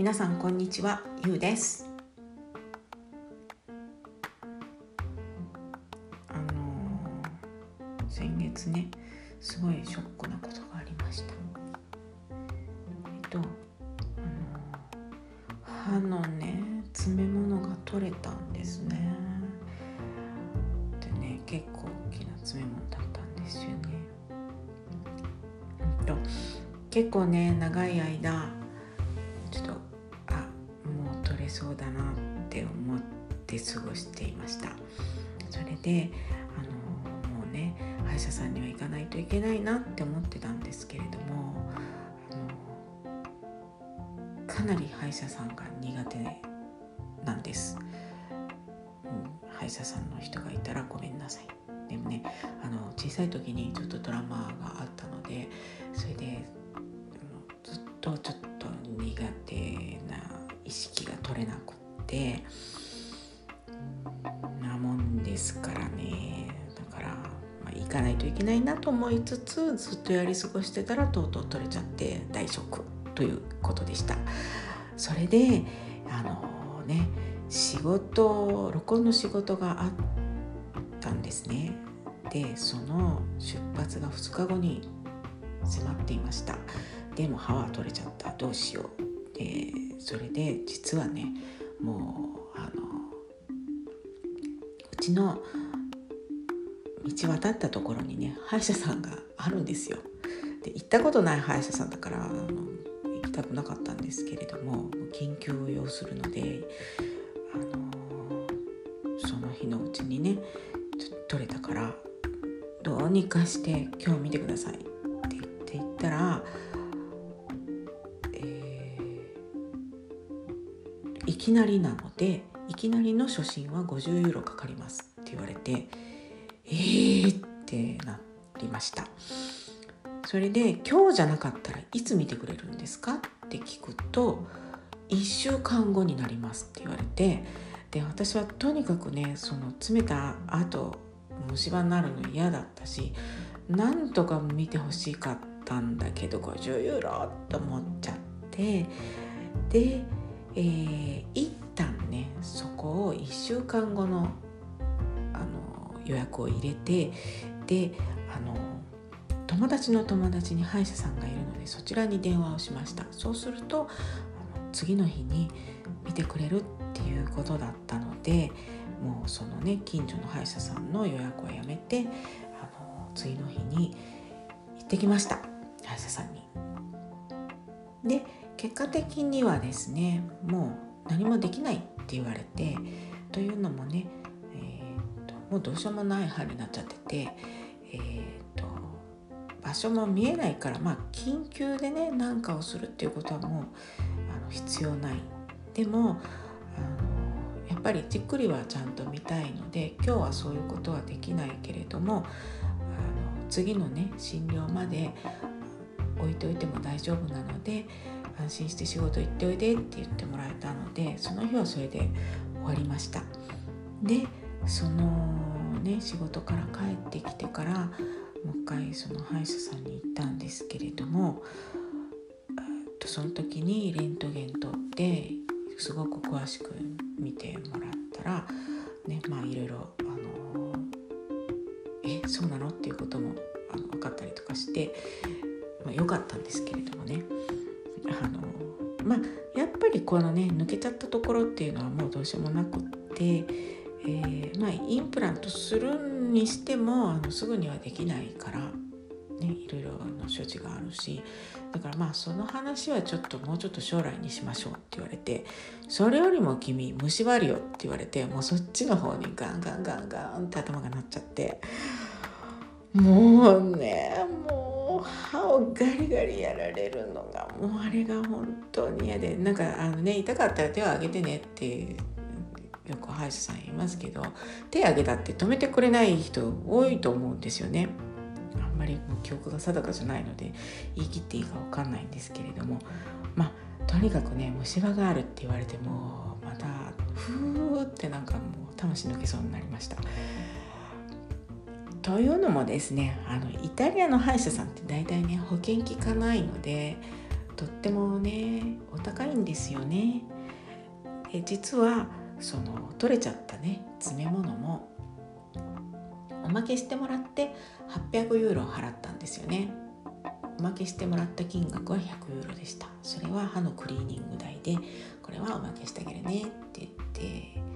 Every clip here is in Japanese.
皆さんこんにちはゆうです。あのー、先月ねすごいショックなことがありました。えっとあのー、歯のね詰め物が取れたんですね。でね結構大きな詰め物だったんですよね。えっと結構ね長い間って思って過ごしていました。それであのもうね歯医者さんには行かないといけないなって思ってたんですけれどもあのかなり歯医者さんが苦手なんです、うん、歯医者さんの人がいたらごめんなさい。でもねあの小さい時にちょっとトラウマがあったのでそれでずっとちょっと苦手な意識が取れなくてなもんですからね。だから、まあ、行かないといけないなと思いつつずっとやり過ごしてたらとうとう取れちゃって大ショックということでした。それであのね仕事録音の仕事があったんですね。でその出発が2日後に迫っていました。でも歯は取れちゃった。どうしよう。でそれで実はねちの道渡ったところにね歯医者さんがあるんですよ。で行ったことない歯医者さんだからあの行きたくなかったんですけれども緊急を要するのであのその日のうちにね取れたからどうにかして今日見てくださいって言って言ったら、えー、いきなりなのでいきなりの初診は50ユーロかかりますって言われてえーってなりました。それで今日じゃなかったらいつ見てくれるんですか？って聞くと1週間後になりますって言われてで私はとにかくねその詰めた後虫歯になるの嫌だったしなんとか見てほしかったんだけど50ユーロ？と思っちゃってで、えー、一旦ねそこを1 1週間後のあの予約を入れてであの友達の友達に歯医者さんがいるのでそちらに電話をしましたそうすると次の日に見てくれるっていうことだったのでもうそのね近所の歯医者さんの予約はやめてあの次の日に行ってきました歯医者さんに。で結果的にはですねもう何もできないって言われてというのもね、えーと、もうどうしようもない歯になっちゃってて、えーと、場所も見えないからまあ緊急でね何かをするっていうことはもうあの必要ない。でもあのっぱりじっくりはちゃんと見たいので今日はそういうことはできないけれどもあの次のね診療まで置いておいても大丈夫なので安心して仕事行っておいでって言ってもらえたのでその日はそれでわりました。でそのね仕事から帰ってきてからもう一回その歯医者さんに行ったんですけれどもその時にレントゲン取ってすごく詳しく見てもらったらねまあいろいろあのえそうなの？っていうこともあの分かったりとかして、まあ、よかったんですけれどもね。あのまあやっぱりこのね抜けちゃったところっていうのはもうどうしようもなくって、えー、まあ、インプラントするにしてもあのすぐにはできないから、ね、いろいろの処置があるしだからまあその話はちょっともうちょっと将来にしましょうって言われてそれよりも君虫歯あるよって言われてもうそっちの方にガンガンガンガンって頭がなっちゃってもうねもう歯をガリガリやられるのがもうあれが本当に嫌でなんかあのね痛かったら手を挙げてねってよく歯医者さん言いますけど手挙げたって止めてくれない人多いと思うんですよね。あんまり記憶が定かじゃないので言い切っていいか分かんないんですけれどもまあとにかくね虫歯があるって言われてもまたふーってなんかもう魂抜けそうになりました。というのもですねあのイタリアの歯医者さんって大体ね保険効かないのでとってもねお高いんですよね。え実はその取れちゃったね詰め物もおまけしてもらって800ユーロ払ったんですよね。おまけしてもらった金額は100ユーロでしたそれは歯のクリーニング代でこれはおまけしてあげるねって言って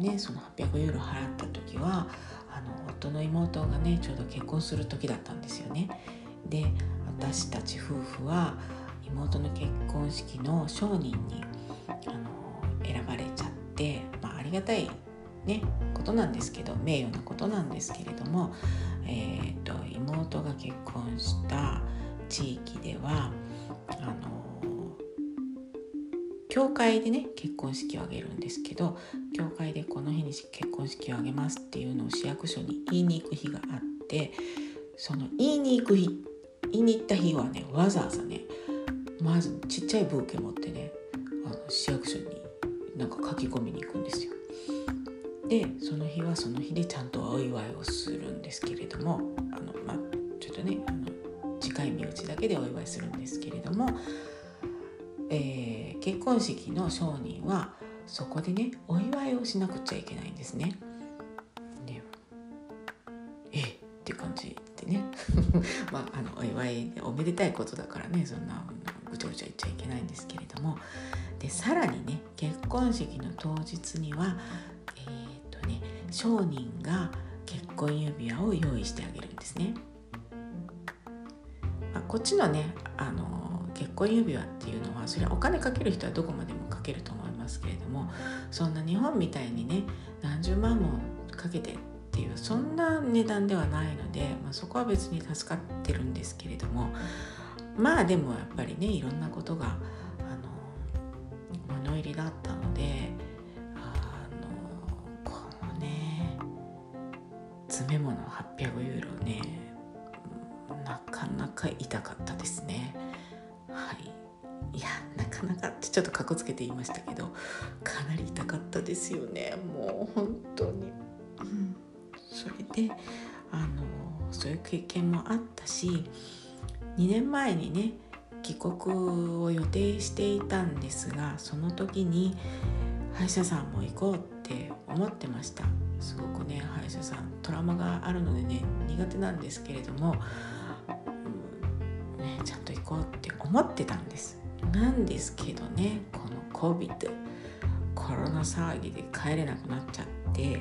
でねその800ユーロ払った時はあの夫の妹がねちょうど結婚する時だったんですよね。で私たち夫婦は妹の結婚式の商人にあの選ばれちゃって、まあ、ありがたいねことなんですけど名誉なことなんですけれども、えーと、妹が結婚した地域ではあの教会でね結婚式を挙げるんですけど教会でこの日に結婚式を挙げますっていうのを市役所に言いに行く日があってその言いに行く日言いに行った日はねわざわざねまずちっちゃいブーケ持ってねあの市役所になんか書き込みに行くんですよ。でその日はその日でちゃんとお祝いをするんですけれどもあの、まあ、ちょっとねあの近い身内だけでお祝いするんですけれども、えー、結婚式の商人はそこでねお祝いをしなくちゃいけないんですね。でえって感じでね まああのお祝いおめでたいことだからねそんなぐちゃぐちゃ言っちゃいけないんですけれどもでさらにね結婚式の当日には商人が結婚指輪を用意してあげるんですね。まあ、こっちのねあの結婚指輪っていうのはそれはお金かける人はどこまでもかけると思いますけれどもそんな日本みたいにね何十万もかけてっていうそんな値段ではないので、まあ、そこは別に助かってるんですけれどもまあでもやっぱりねいろんなことがあの物入りだったのでこのね詰め物800ユーロねなかなか痛かったですね。はい。いやなかなかってちょっとかこつけて言いましたけどかなり痛かったですよね。もう本当に、うん、それであのそういう経験もあったし2年前にね帰国を予定していたんですがその時に歯医者さんも行こうって思ってました。すごくね歯医者さんトラウマがあるのでね苦手なんですけれども、うんね、ちゃんと行こうって思ってたんです。なんですけどねこの COVID コロナ騒ぎで帰れなくなっちゃって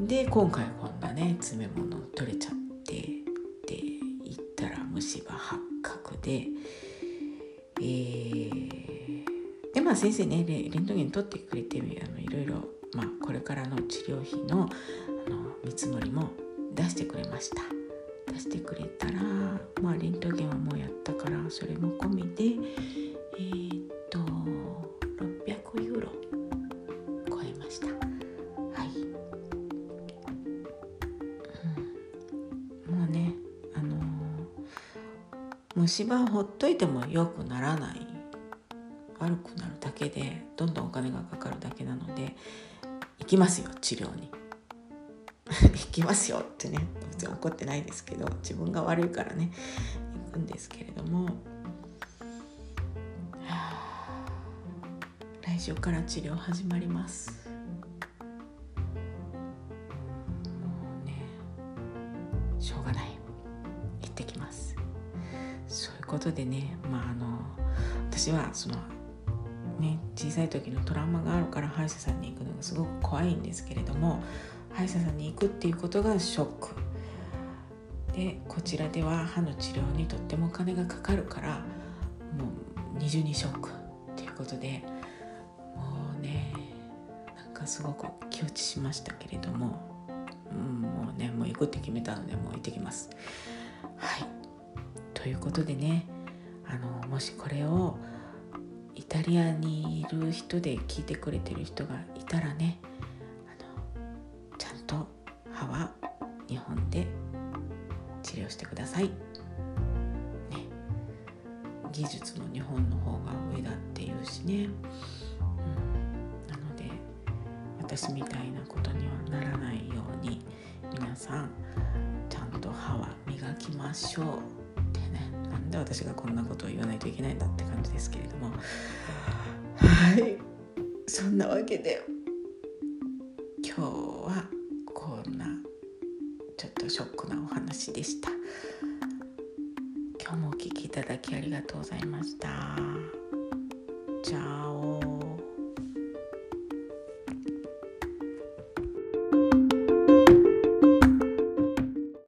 で今回こんなね詰め物取れちゃってで行ったら虫歯発覚でえー、でまあ先生ねレントゲン取ってくれてあのいろいろま、これからの治療費のあの見積もりも出してくれました。出してくれたら、まあ、レントゲンはもうやったからそれも込みでえー、っと600ユーロ超えました。はい、うん、もうねあのー、虫歯ほっといても良くならない。悪くなるだけでどんどんお金がかかるだけなのできますよ治療に。行きますよってね別に怒ってないですけど自分が悪いからね行くんですけれども。来週から治療始まります。もうねしょうがない。行ってきます。そういうことでねまああの私はそのね、小さい時のトラウマがあるから歯医者さんに行くのがすごく怖いんですけれども歯医者さんに行くっていうことがショックでこちらでは歯の治療にとってもお金がかかるからもう二重にショックっていうことでもうねなんかすごく気落ちしましたけれども、うん、もうねもう行くって決めたのでもう行ってきます。はいということでねあのもしこれをイタリアにいる人で聞いてくれてる人がいたらねと歯は日本で治療してください、ね、技術も日本の方が上だっていうしね、うん、なので私みたいなことにはならないように皆さんちゃんと歯は磨きましょうってね。なんで私がこんなことを言わないといけないんだって感じですけれども。はい。そんなわけで。でした。今日もお聴きいただきありがとうございました。